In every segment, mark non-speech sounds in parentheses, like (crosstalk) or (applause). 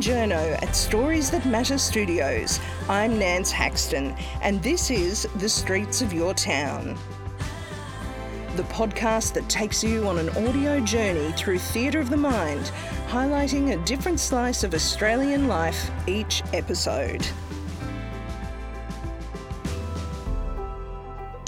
journo at Stories That Matter Studios. I'm Nance Haxton, and this is The Streets of Your Town. The podcast that takes you on an audio journey through theatre of the mind, highlighting a different slice of Australian life each episode.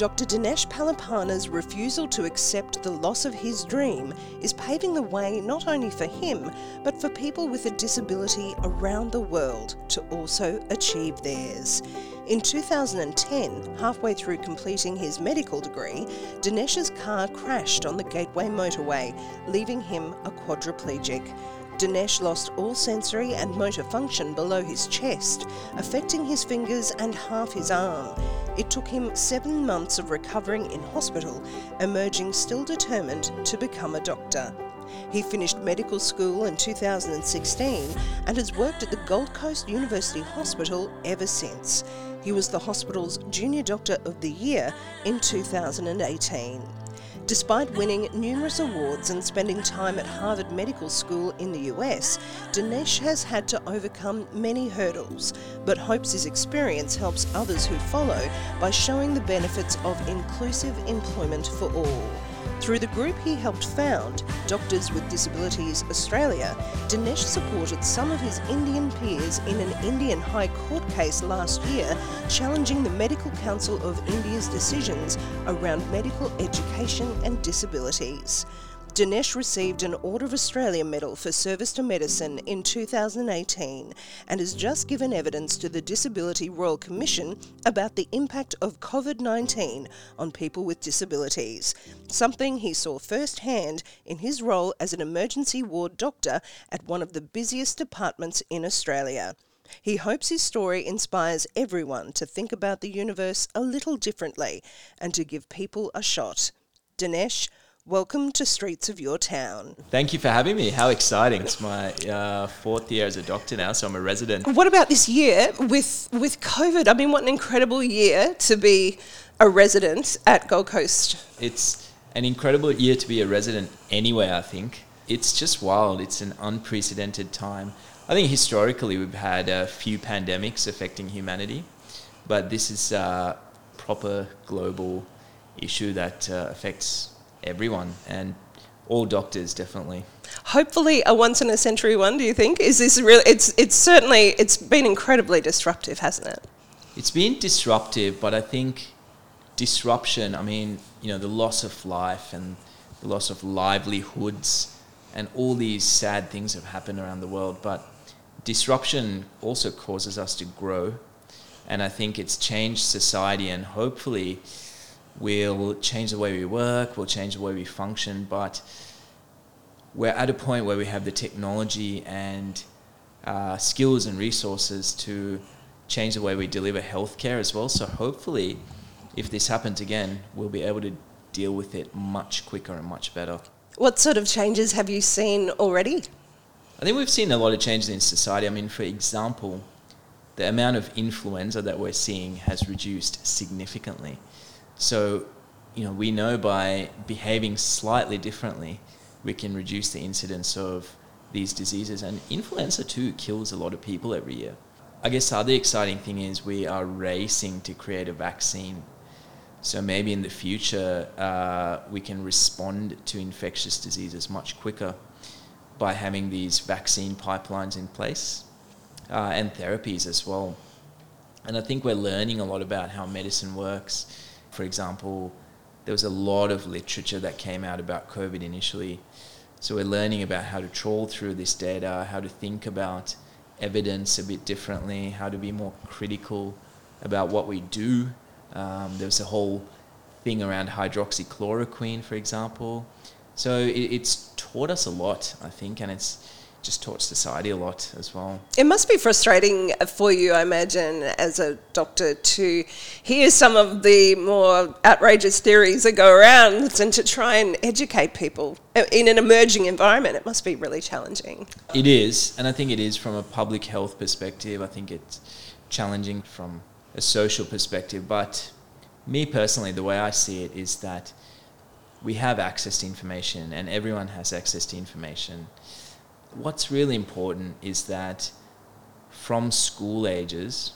Dr. Dinesh Palipana's refusal to accept the loss of his dream is paving the way not only for him, but for people with a disability around the world to also achieve theirs. In 2010, halfway through completing his medical degree, Dinesh's car crashed on the Gateway motorway, leaving him a quadriplegic. Dinesh lost all sensory and motor function below his chest, affecting his fingers and half his arm. It took him seven months of recovering in hospital, emerging still determined to become a doctor. He finished medical school in 2016 and has worked at the Gold Coast University Hospital ever since. He was the hospital's Junior Doctor of the Year in 2018. Despite winning numerous awards and spending time at Harvard Medical School in the US, Dinesh has had to overcome many hurdles, but hopes his experience helps others who follow by showing the benefits of inclusive employment for all. Through the group he helped found, Doctors with Disabilities Australia, Dinesh supported some of his Indian peers in an Indian High Court case last year challenging the Medical Council of India's decisions around medical education and disabilities. Dinesh received an Order of Australia Medal for Service to Medicine in 2018 and has just given evidence to the Disability Royal Commission about the impact of COVID 19 on people with disabilities, something he saw firsthand in his role as an emergency ward doctor at one of the busiest departments in Australia. He hopes his story inspires everyone to think about the universe a little differently and to give people a shot. Dinesh, Welcome to Streets of Your Town. Thank you for having me. How exciting! It's my uh, fourth year as a doctor now, so I'm a resident. What about this year with with COVID? I mean, what an incredible year to be a resident at Gold Coast. It's an incredible year to be a resident anyway. I think it's just wild. It's an unprecedented time. I think historically we've had a few pandemics affecting humanity, but this is a proper global issue that uh, affects everyone and all doctors definitely. Hopefully, a once in a century one. Do you think? Is this really? It's it's certainly it's been incredibly disruptive, hasn't it? It's been disruptive, but I think disruption. I mean, you know, the loss of life and the loss of livelihoods, and all these sad things have happened around the world. But disruption also causes us to grow, and I think it's changed society, and hopefully we'll change the way we work, we'll change the way we function, but we're at a point where we have the technology and uh, skills and resources to change the way we deliver healthcare as well. So hopefully, if this happens again, we'll be able to deal with it much quicker and much better. What sort of changes have you seen already? I think we've seen a lot of changes in society. I mean, for example, the amount of influenza that we're seeing has reduced significantly. So, you know, we know by behaving slightly differently, we can reduce the incidence of these diseases. And influenza too kills a lot of people every year. I guess the other exciting thing is we are racing to create a vaccine. So maybe in the future, uh, we can respond to infectious diseases much quicker by having these vaccine pipelines in place uh, and therapies as well. And I think we're learning a lot about how medicine works for example, there was a lot of literature that came out about COVID initially. So we're learning about how to trawl through this data, how to think about evidence a bit differently, how to be more critical about what we do. Um, there was a whole thing around hydroxychloroquine, for example. So it, it's taught us a lot, I think, and it's just taught society a lot as well. It must be frustrating for you, I imagine, as a doctor, to hear some of the more outrageous theories that go around and to try and educate people in an emerging environment. It must be really challenging. It is, and I think it is from a public health perspective. I think it's challenging from a social perspective, but me personally, the way I see it is that we have access to information and everyone has access to information what's really important is that from school ages,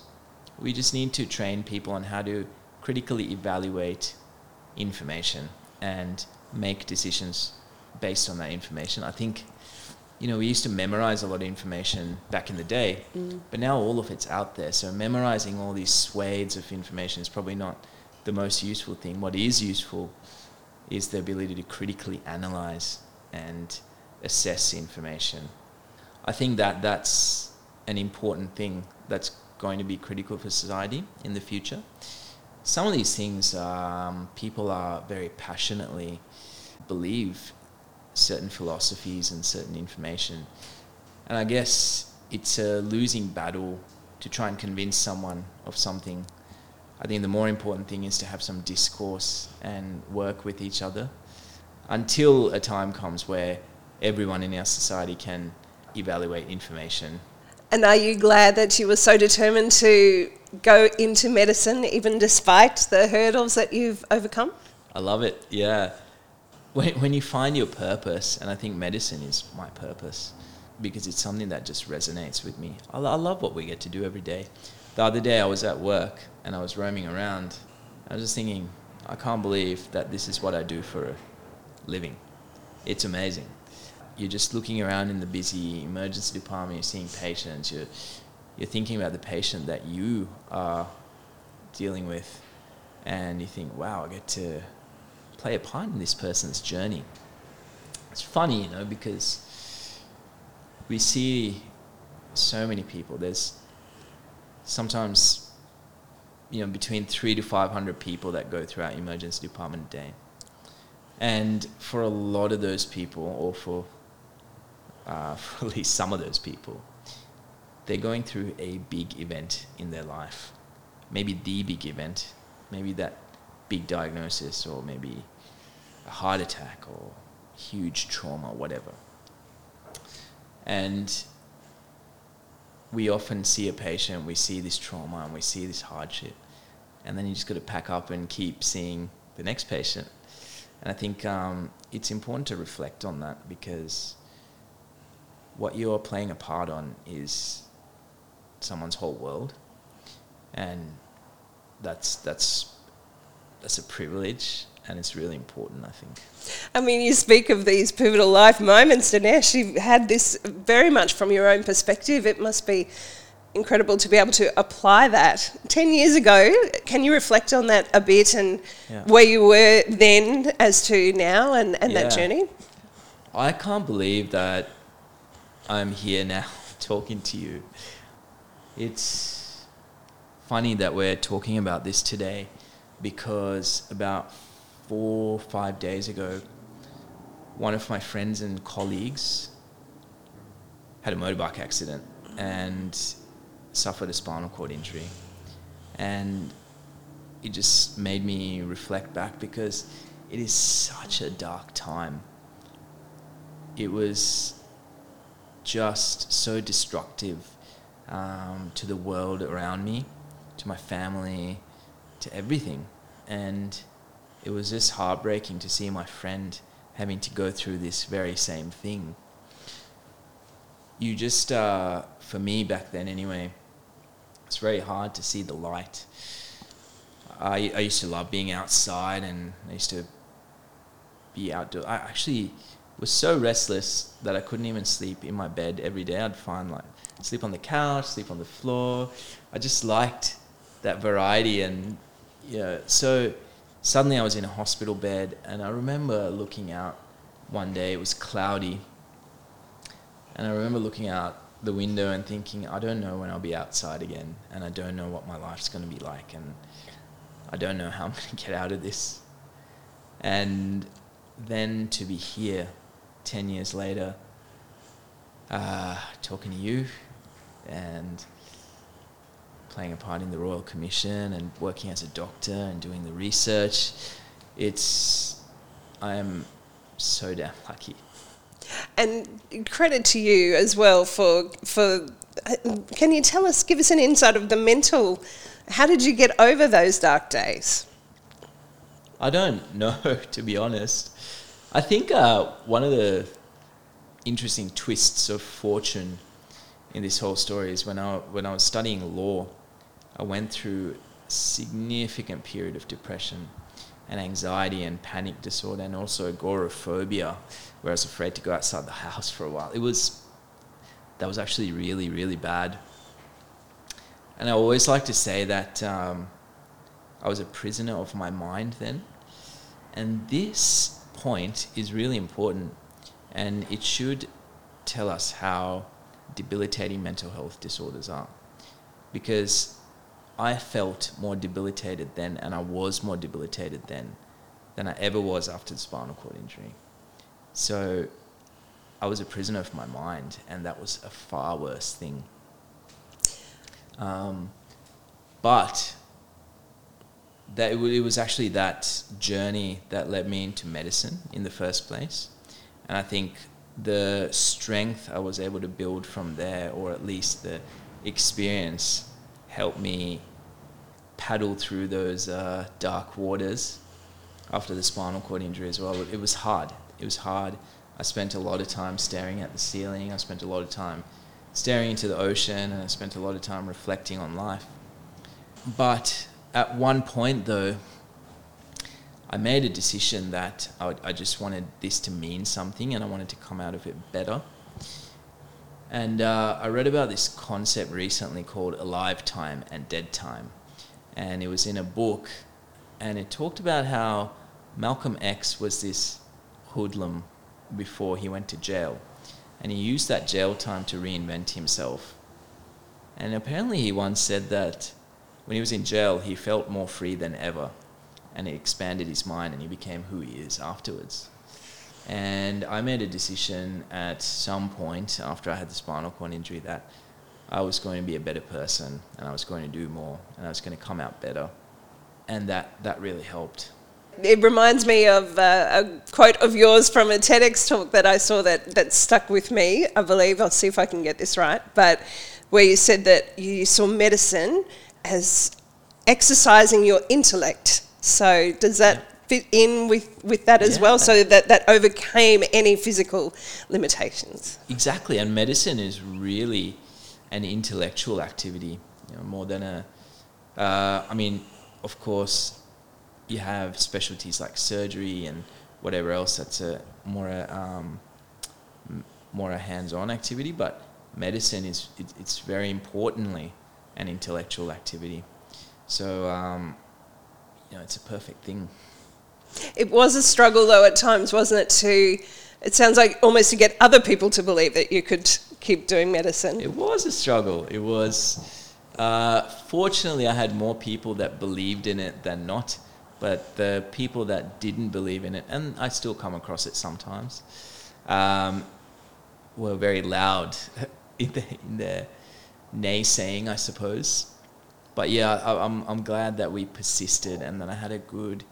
we just need to train people on how to critically evaluate information and make decisions based on that information. I think, you know, we used to memorize a lot of information back in the day, mm. but now all of it's out there. So memorizing all these swathes of information is probably not the most useful thing. What is useful is the ability to critically analyze and assess information. I think that that's an important thing that's going to be critical for society in the future. Some of these things um, people are very passionately believe certain philosophies and certain information. And I guess it's a losing battle to try and convince someone of something. I think the more important thing is to have some discourse and work with each other until a time comes where everyone in our society can evaluate information. And are you glad that you were so determined to go into medicine, even despite the hurdles that you've overcome? I love it, yeah. When, when you find your purpose, and I think medicine is my purpose because it's something that just resonates with me. I, I love what we get to do every day. The other day I was at work and I was roaming around. I was just thinking, I can't believe that this is what I do for a living. It's amazing. You're just looking around in the busy emergency department, you're seeing patients, you're, you're thinking about the patient that you are dealing with, and you think, wow, I get to play a part in this person's journey. It's funny, you know, because we see so many people. There's sometimes, you know, between three to 500 people that go through our emergency department a day. And for a lot of those people, or for, uh, (laughs) for at least some of those people, they're going through a big event in their life. Maybe the big event, maybe that big diagnosis, or maybe a heart attack, or huge trauma, whatever. And we often see a patient, we see this trauma, and we see this hardship. And then you just got to pack up and keep seeing the next patient and I think um, it's important to reflect on that because what you're playing a part on is someone's whole world, and that's that's that's a privilege and it's really important, I think. I mean, you speak of these pivotal life moments, Dinesh. You've had this very much from your own perspective. It must be incredible to be able to apply that. 10 years ago, can you reflect on that a bit and yeah. where you were then as to now and, and yeah. that journey? I can't believe that I'm here now (laughs) talking to you. It's funny that we're talking about this today because about four, five days ago, one of my friends and colleagues had a motorbike accident and suffered a spinal cord injury. And it just made me reflect back because it is such a dark time. It was just so destructive um, to the world around me, to my family, to everything. And it was just heartbreaking to see my friend having to go through this very same thing. You just, uh, for me back then anyway, it's very hard to see the light. I, I used to love being outside and I used to be outdoor. I actually was so restless that I couldn't even sleep in my bed every day. I'd find like sleep on the couch, sleep on the floor. I just liked that variety and yeah. So suddenly I was in a hospital bed and I remember looking out one day. It was cloudy, and I remember looking out the window and thinking, I don't know when I'll be outside again, and I don't know what my life's going to be like, and I don't know how I'm going to get out of this. And then to be here 10 years later, uh, talking to you and playing a part in the Royal Commission and working as a doctor and doing the research, it's, I am so damn lucky and credit to you as well for for. Can you tell us, give us an insight of the mental? How did you get over those dark days? I don't (laughs) know, to be honest. I think uh, one of the interesting twists of fortune in this whole story is when I when I was studying law, I went through a significant period of depression and anxiety and panic disorder and also agoraphobia, where I was afraid to go outside the house for a while. It was that was actually really really bad. And I always like to say that um, I was a prisoner of my mind then, and this point is really important, and it should tell us how debilitating mental health disorders are, because I felt more debilitated then, and I was more debilitated then than I ever was after the spinal cord injury. So I was a prisoner of my mind, and that was a far worse thing. Um, but that it, it was actually that journey that led me into medicine in the first place, and I think the strength I was able to build from there, or at least the experience, helped me paddle through those uh, dark waters after the spinal cord injury as well. It was hard. It was hard. I spent a lot of time staring at the ceiling. I spent a lot of time staring into the ocean, and I spent a lot of time reflecting on life. But at one point, though, I made a decision that I, I just wanted this to mean something and I wanted to come out of it better. And uh, I read about this concept recently called alive time and dead time. And it was in a book, and it talked about how Malcolm X was this hoodlum before he went to jail. And he used that jail time to reinvent himself. And apparently, he once said that when he was in jail, he felt more free than ever. And it expanded his mind, and he became who he is afterwards. And I made a decision at some point after I had the spinal cord injury that I was going to be a better person and I was going to do more and I was going to come out better. And that, that really helped. It reminds me of uh, a quote of yours from a TEDx talk that I saw that, that stuck with me, I believe. I'll see if I can get this right. But where you said that you saw medicine as exercising your intellect. So does that fit in with, with that as yeah. well? So that, that overcame any physical limitations? Exactly. And medicine is really an intellectual activity, you know, more than a. Uh, I mean, of course, you have specialties like surgery and whatever else. That's a more a um, more a hands-on activity, but medicine is it, it's very importantly an intellectual activity. So um, you know, it's a perfect thing. It was a struggle, though, at times, wasn't it? To it sounds like almost to get other people to believe that you could keep doing medicine. It was a struggle. It was. Uh, fortunately, I had more people that believed in it than not. But the people that didn't believe in it, and I still come across it sometimes, um, were very loud (laughs) in, the, in their naysaying, I suppose. But yeah, I, I'm I'm glad that we persisted, and that I had a good,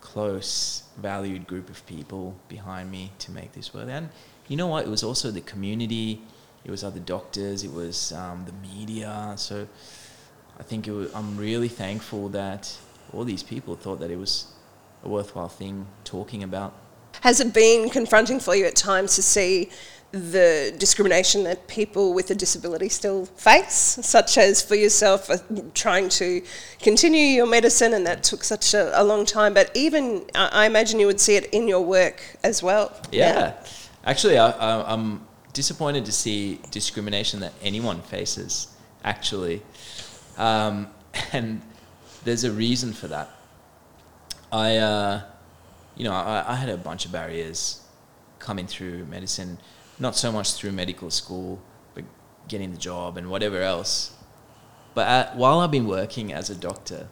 close, valued group of people behind me to make this work. And you know what? It was also the community. It was other doctors. It was um, the media. So I think was, I'm really thankful that all these people thought that it was a worthwhile thing talking about. Has it been confronting for you at times to see the discrimination that people with a disability still face, such as for yourself uh, trying to continue your medicine, and that took such a, a long time. But even I imagine you would see it in your work as well. Yeah, yeah. actually, I, am disappointed to see discrimination that anyone faces. Actually, um, (laughs) and there's a reason for that. I, uh, you know, I, I had a bunch of barriers coming through medicine not so much through medical school, but getting the job and whatever else. But at, while I've been working as a doctor,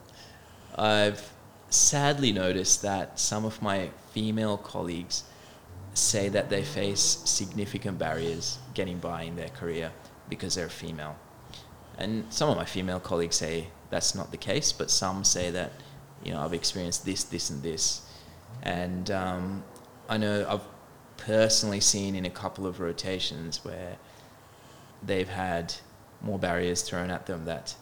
I've sadly noticed that some of my female colleagues say that they face significant barriers getting by in their career because they're female. And some of my female colleagues say that's not the case, but some say that, you know, I've experienced this, this, and this. And um, I know I've personally seen in a couple of rotations where they've had more barriers thrown at them that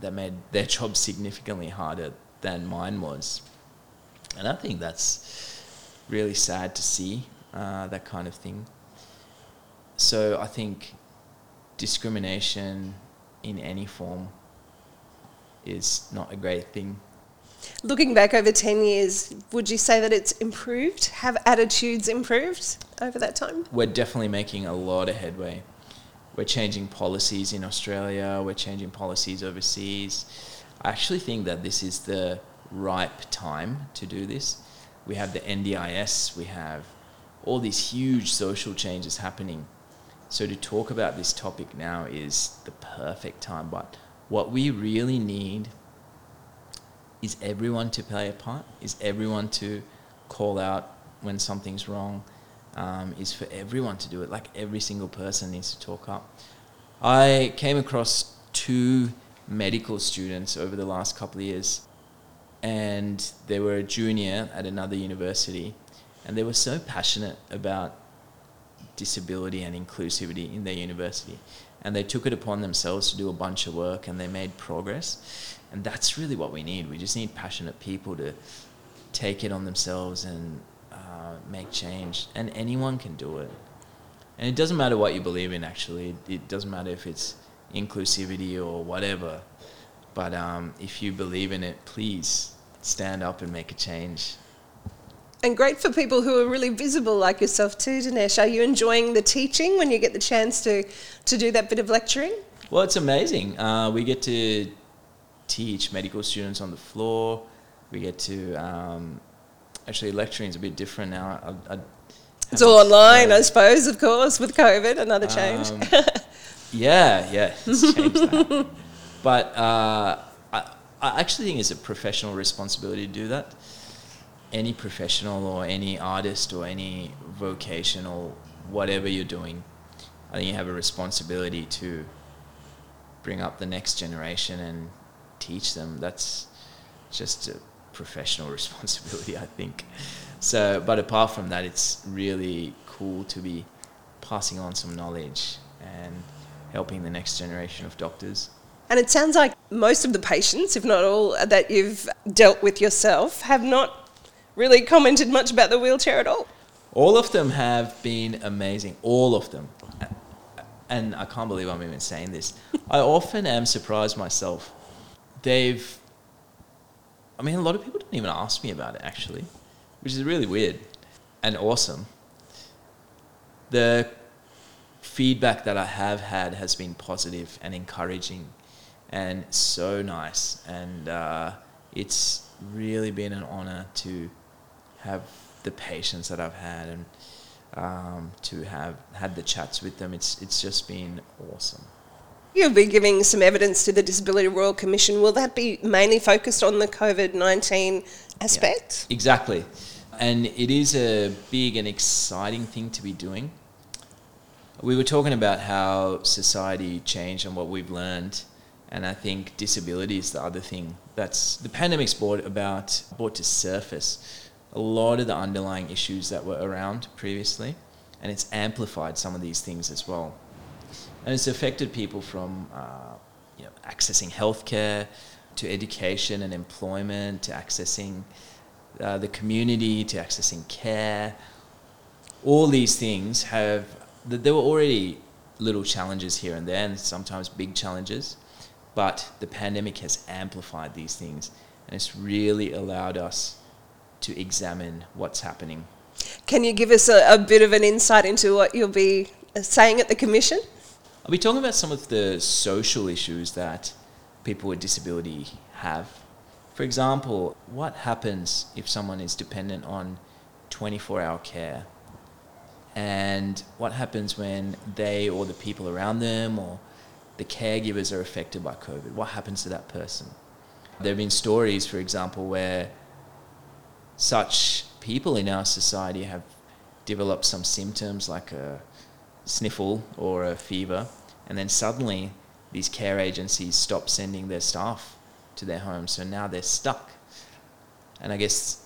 that made their (laughs) job significantly harder than mine was. And I think that's really sad to see uh, that kind of thing. so I think discrimination in any form is not a great thing. Looking back over 10 years, would you say that it's improved? Have attitudes improved over that time? We're definitely making a lot of headway. We're changing policies in Australia, we're changing policies overseas. I actually think that this is the ripe time to do this. We have the NDIS, we have all these huge social changes happening. So to talk about this topic now is the perfect time. But what we really need is everyone to play a part, is everyone to call out when something's wrong, um, is for everyone to do it. Like every single person needs to talk up. I came across two medical students over the last couple of years, and they were a junior at another university, and they were so passionate about disability and inclusivity in their university. And they took it upon themselves to do a bunch of work and they made progress. And that's really what we need. We just need passionate people to take it on themselves and uh, make change. And anyone can do it. And it doesn't matter what you believe in, actually. It doesn't matter if it's inclusivity or whatever. But um, if you believe in it, please stand up and make a change. And great for people who are really visible like yourself too, Dinesh. Are you enjoying the teaching when you get the chance to, to do that bit of lecturing? Well, it's amazing. Uh, we get to teach medical students on the floor. We get to um, actually lecturing is a bit different now. I, I it's all online, I suppose, of course, with COVID, another change. Um, yeah, yeah, it's changed that. (laughs) But uh, I, I actually think it's a professional responsibility to do that any professional or any artist or any vocational whatever you're doing, I think you have a responsibility to bring up the next generation and teach them. That's just a professional (laughs) responsibility, I think. So, but apart from that, it's really cool to be passing on some knowledge and helping the next generation of doctors. And it sounds like most of the patients, if not all, that you've dealt with yourself have not really commented much about the wheelchair at all. All of them have been amazing. All of them. And I can't believe I'm even saying this. I often am surprised myself. They've, I mean, a lot of people didn't even ask me about it actually, which is really weird and awesome. The feedback that I have had has been positive and encouraging and so nice. And uh, it's really been an honor to have the patients that I've had and um, to have had the chats with them. It's it's just been awesome. You'll be giving some evidence to the Disability Royal Commission. Will that be mainly focused on the COVID nineteen aspect? Yeah, exactly, and it is a big and exciting thing to be doing. We were talking about how society changed and what we've learned, and I think disability is the other thing that's the pandemic's brought about brought to surface a lot of the underlying issues that were around previously, and it's amplified some of these things as well. And it's affected people from uh, you know, accessing healthcare to education and employment to accessing uh, the community to accessing care. All these things have, there were already little challenges here and there, and sometimes big challenges, but the pandemic has amplified these things, and it's really allowed us to examine what's happening. Can you give us a, a bit of an insight into what you'll be uh, saying at the Commission? I'll be talking about some of the social issues that people with disability have. For example, what happens if someone is dependent on 24 hour care? And what happens when they or the people around them or the caregivers are affected by COVID? What happens to that person? There have been stories, for example, where such people in our society have developed some symptoms like a sniffle or a fever, and then suddenly these care agencies stop sending their staff to their homes, so now they're stuck. And I guess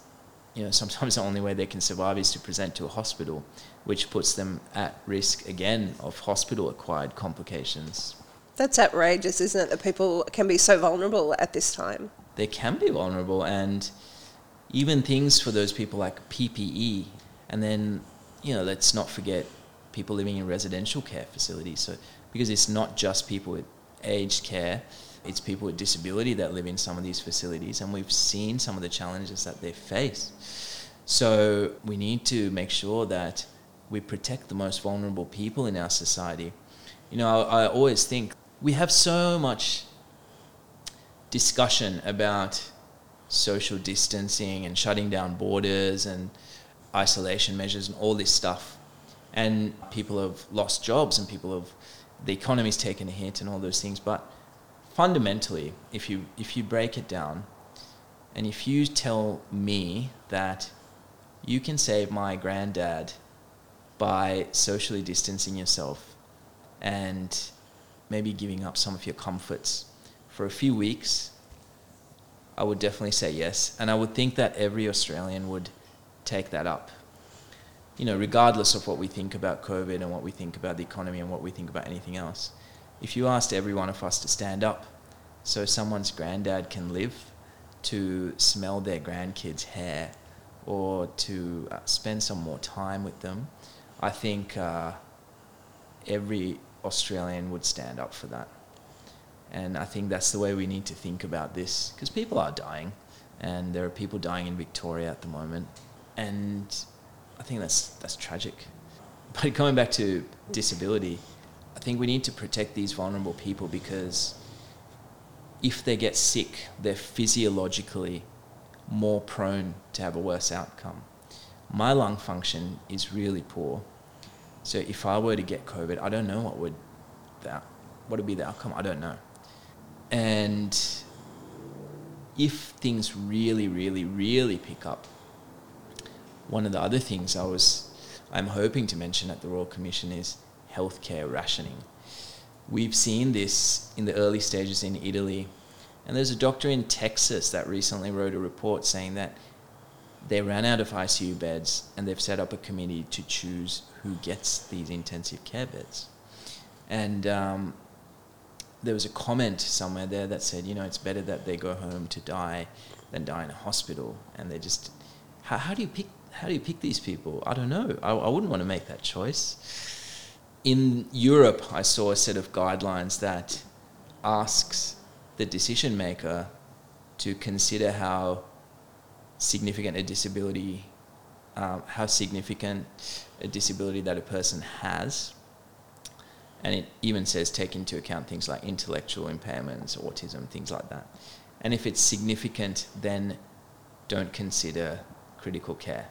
you know (laughs) sometimes the only way they can survive is to present to a hospital, which puts them at risk again of hospital-acquired complications. That's outrageous, isn't it? That people can be so vulnerable at this time. They can be vulnerable, and even things for those people like PPE, and then you know let's not forget people living in residential care facilities. So because it's not just people with aged care, it's people with disability that live in some of these facilities, and we've seen some of the challenges that they face. So we need to make sure that we protect the most vulnerable people in our society. You know, I, I always think we have so much discussion about social distancing and shutting down borders and isolation measures and all this stuff. And people have lost jobs and people have, the economy's taken a hit and all those things. But fundamentally, if you, if you break it down and if you tell me that you can save my granddad by socially distancing yourself and maybe giving up some of your comforts for a few weeks, I would definitely say yes. And I would think that every Australian would take that up. You know, regardless of what we think about COVID and what we think about the economy and what we think about anything else. If you asked every one of us to stand up so someone's granddad can live to smell their grandkids' hair or to uh, spend some more time with them, I think uh, every Australian would stand up for that. And I think that's the way we need to think about this because people are dying and there are people dying in Victoria at the moment. And I think that's, that's tragic. (laughs) But going back to disability, I think we need to protect these vulnerable people because if they get sick, they're physiologically more prone to have a worse outcome. My lung function is really poor. So if I were to get COVID, I don't know what would that what would be the outcome. I don't know. And if things really, really, really pick up, one of the other things I was I'm hoping to mention at the Royal Commission is healthcare rationing. We've seen this in the early stages in Italy and there's a doctor in Texas that recently wrote a report saying that they ran out of ICU beds and they've set up a committee to choose who gets these intensive care beds. And um, there was a comment somewhere there that said, you know, it's better that they go home to die than die in a hospital. And they just, how, how do you pick? How do you pick these people? I don't know. I, I wouldn't want to make that choice. In Europe, I saw a set of guidelines that asks the decision maker to consider how significant a disability, um, how significant a disability that a person has. And it even says take into account things like intellectual impairments, autism, things like that. And if it's significant, then don't consider critical care.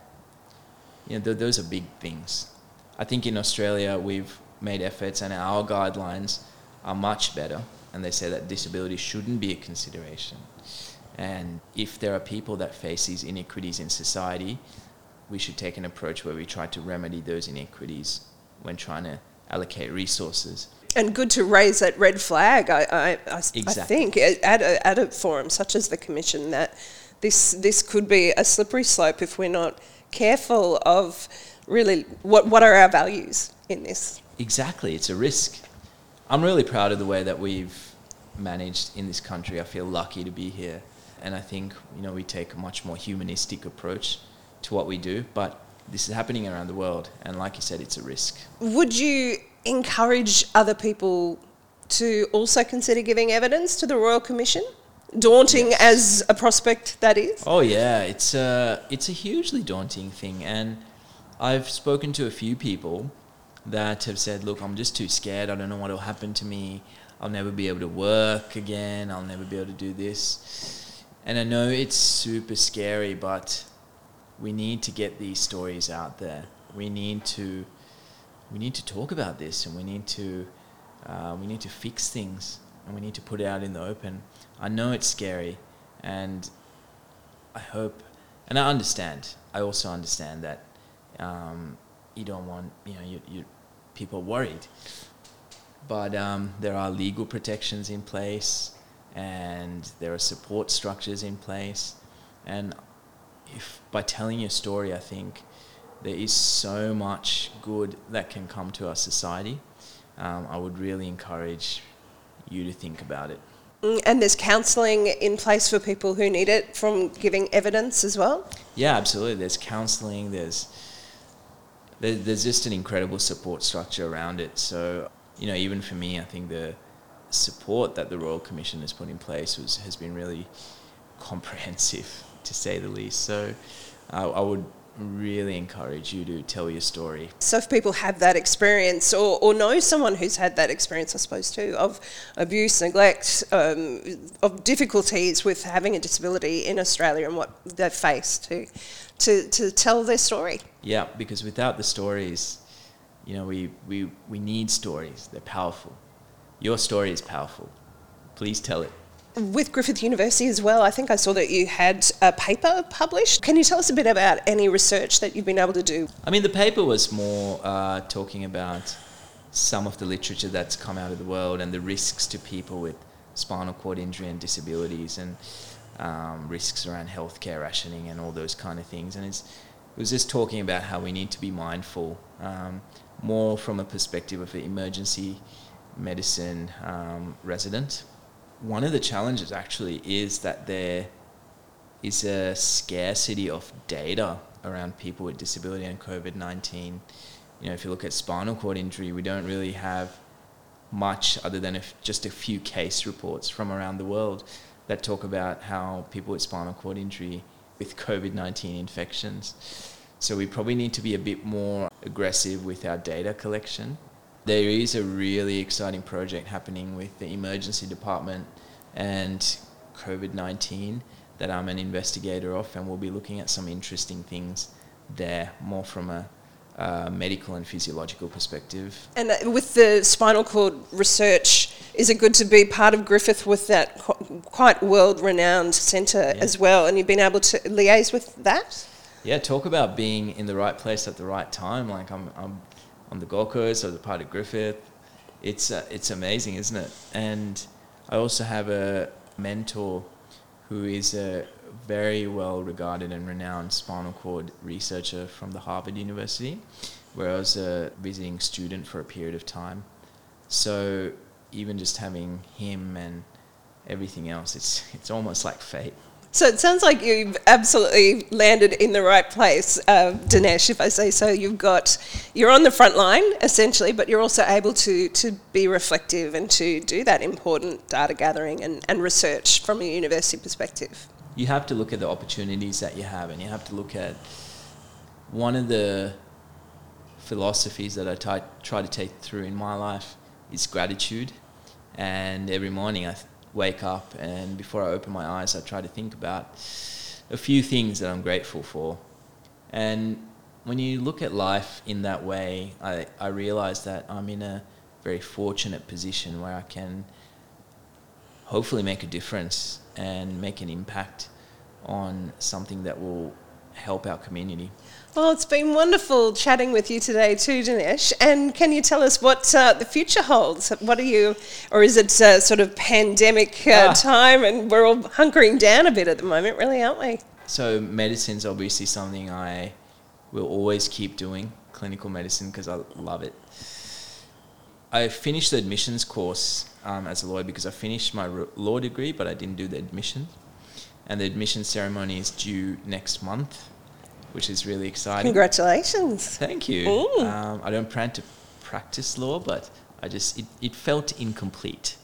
You know, th- those are big things. I think in Australia we've made efforts, and our guidelines are much better and they say that disability shouldn't be a consideration. And if there are people that face these inequities in society, we should take an approach where we try to remedy those inequities when trying to allocate resources. And good to raise that red flag, I, I, I, Exactly. I think, at a, at a forum such as the Commission, that this, this could be a slippery slope if we're not careful of really what, what are our values in this. Exactly, it's a risk. I'm really proud of the way that we've managed in this country. I feel lucky to be here. And I think, you know, we take a much more humanistic approach to what we do, but this is happening around the world. And like you said, it's a risk. Would you encourage other people to also consider giving evidence to the Royal Commission? Daunting as a prospect that is? Oh yeah, it's a it's a hugely daunting thing, and I've spoken to a few people that have said, "Look, I'm just too scared. I don't know what will happen to me. I'll never be able to work again. I'll never be able to do this." And I know it's super scary, but we need to get these stories out there. We need to we need to talk about this, and we need to uh, we need to fix things, and we need to put it out in the open. I know it's scary, and I hope, and I understand. I also understand that um, you don't want you know you, you people worried, but um, there are legal protections in place, and there are support structures in place, and if by telling your story, I think there is so much good that can come to our society. Um, I would really encourage you to think about it. Mm, And there's counselling in place for people who need it from giving evidence as well? Yeah, absolutely. There's counselling. There's there, there's just an incredible support structure around it. So, you know, even for me, I think the support that the Royal Commission has put in place was, has been really (laughs) comprehensive, to say the least. So, uh, I would really encourage you to tell your story. So, if people have that experience or, or know someone who's had that experience, I suppose, too, of abuse, neglect, um, of difficulties with having a disability in Australia and what they've faced, to, to, to tell their story. Yeah, because without the stories, you know, we, we, we need stories. They're powerful. Your story is powerful. Please tell it with Griffith University as well, I think I saw that you had a paper published. Can you tell us a bit about any research that you've been able to do? I mean, the paper was more uh, talking about some of the literature that's come out of the world and the risks to people with spinal cord injury and disabilities and um, risks around healthcare rationing and all those kind of things. And it was just talking about how we need to be mindful um, more from a perspective of an emergency medicine um, resident one of the challenges actually is that there is a scarcity of data around people with disability and COVID 19. You know, if you look at spinal cord injury, we don't really have much other than just a few case reports from around the world that talk about how people with spinal cord injury with COVID 19 infections. So we probably need to be a bit more aggressive with our data collection there is a really exciting project happening with the emergency department and COVID 19 that I'm an investigator of, and we'll be looking at some interesting things there, more from a uh, medical and physiological perspective. And uh, with the spinal cord research, is it good to be part of Griffith with that quite world renowned centre yeah. as well? And you've been able to liaise with that? Yeah, talk about being in the right place at the right time. Like I'm, I'm on the Gold Coast, or the part of Griffith. It's uh, it's amazing, isn't it? And I also have a mentor who is a very well regarded and renowned spinal cord researcher from the Harvard University, where I was a visiting student for a period of time. So even just having him and everything else, it's it's almost like fate. So it sounds like you've absolutely landed in the right place, uh, Dinesh, if I say so. You've got, you're on the front line essentially, but you're also able to, to be reflective and to do that important data gathering and, and research from a university perspective. You have to look at the opportunities that you have, and you have to look at one of the philosophies that I t- try to take through in my life is gratitude. And every morning I wake up and before I open my eyes, I try to think about a few things that I'm grateful for. And when you look at life in that way, I, I realize that I'm in a very fortunate position where I can hopefully make a difference and make an impact on something that will help our community. Well, it's been wonderful chatting with you today too, Dinesh. And can you tell us what uh, the future holds? What are you, or is it uh, sort of pandemic uh, ah. time and we're all hunkering down a bit at the moment, really, aren't we? So, medicine's obviously something I will always keep doing, clinical medicine, because I love it. I finished the admissions course um, as a lawyer because I finished my law degree, but I didn't do the admission. And the admission ceremony is due next month which is really exciting. Congratulations. Thank you. Um, I don't plan to practice law, but I just, it, it felt incomplete.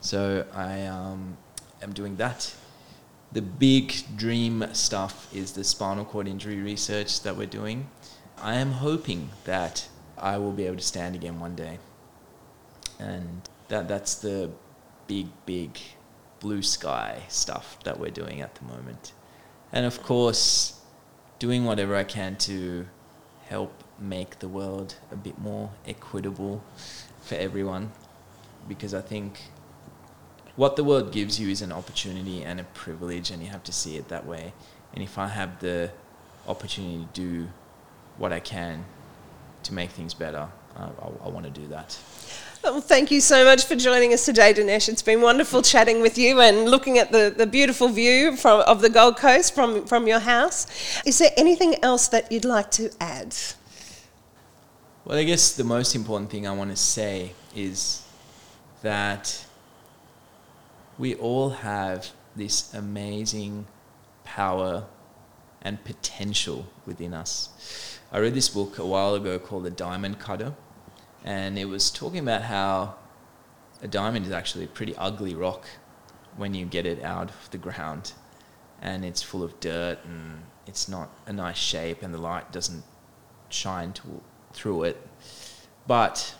So I um, am doing that. The big dream stuff is the spinal cord injury research that we're doing. I am hoping that I will be able to stand again one day. And that, that's the big, big blue sky stuff that we're doing at the moment. And of course, doing whatever I can to help make the world a bit more equitable for everyone because I think what the world gives you is an opportunity and a privilege and you have to see it that way and if I have the opportunity to do what I can to make things better uh, I, I want to do that. Well, thank you so much for joining us today, Dinesh. It's been wonderful chatting with you and looking at the, the beautiful view from, of the Gold Coast from, from your house. Is there anything else that you'd like to add? Well, I guess the most important thing I want to say is that we all have this amazing power and potential within us. I read this book a while ago called The Diamond Cutter, and it was talking about how a diamond is actually a pretty ugly rock when you get it out of the ground, and it's full of dirt and it's not a nice shape, and the light doesn't shine to, through it. But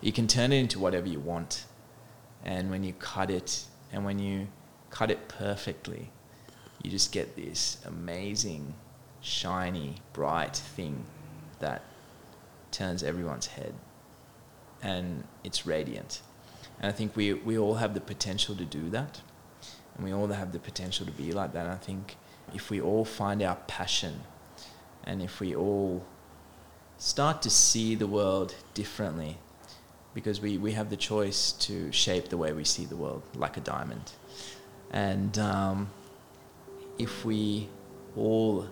you can turn it into whatever you want, and when you cut it, and when you cut it perfectly, you just get this amazing, shiny, bright thing that turns everyone's head. And it's radiant. And I think we, we all have the potential to do that. And we all have the potential to be like that. And I think if we all find our passion and if we all start to see the world differently, because we, we have the choice to shape the way we see the world like a diamond. And um, if we all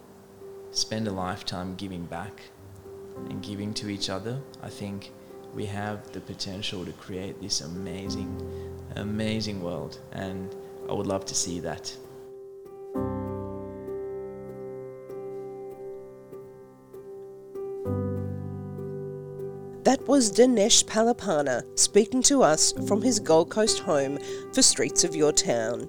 spend a lifetime giving back and giving to each other, I think we have the potential to create this amazing, amazing world. And I would love to see that. That was Dinesh Palipana speaking to us from his Gold Coast home for Streets of Your Town.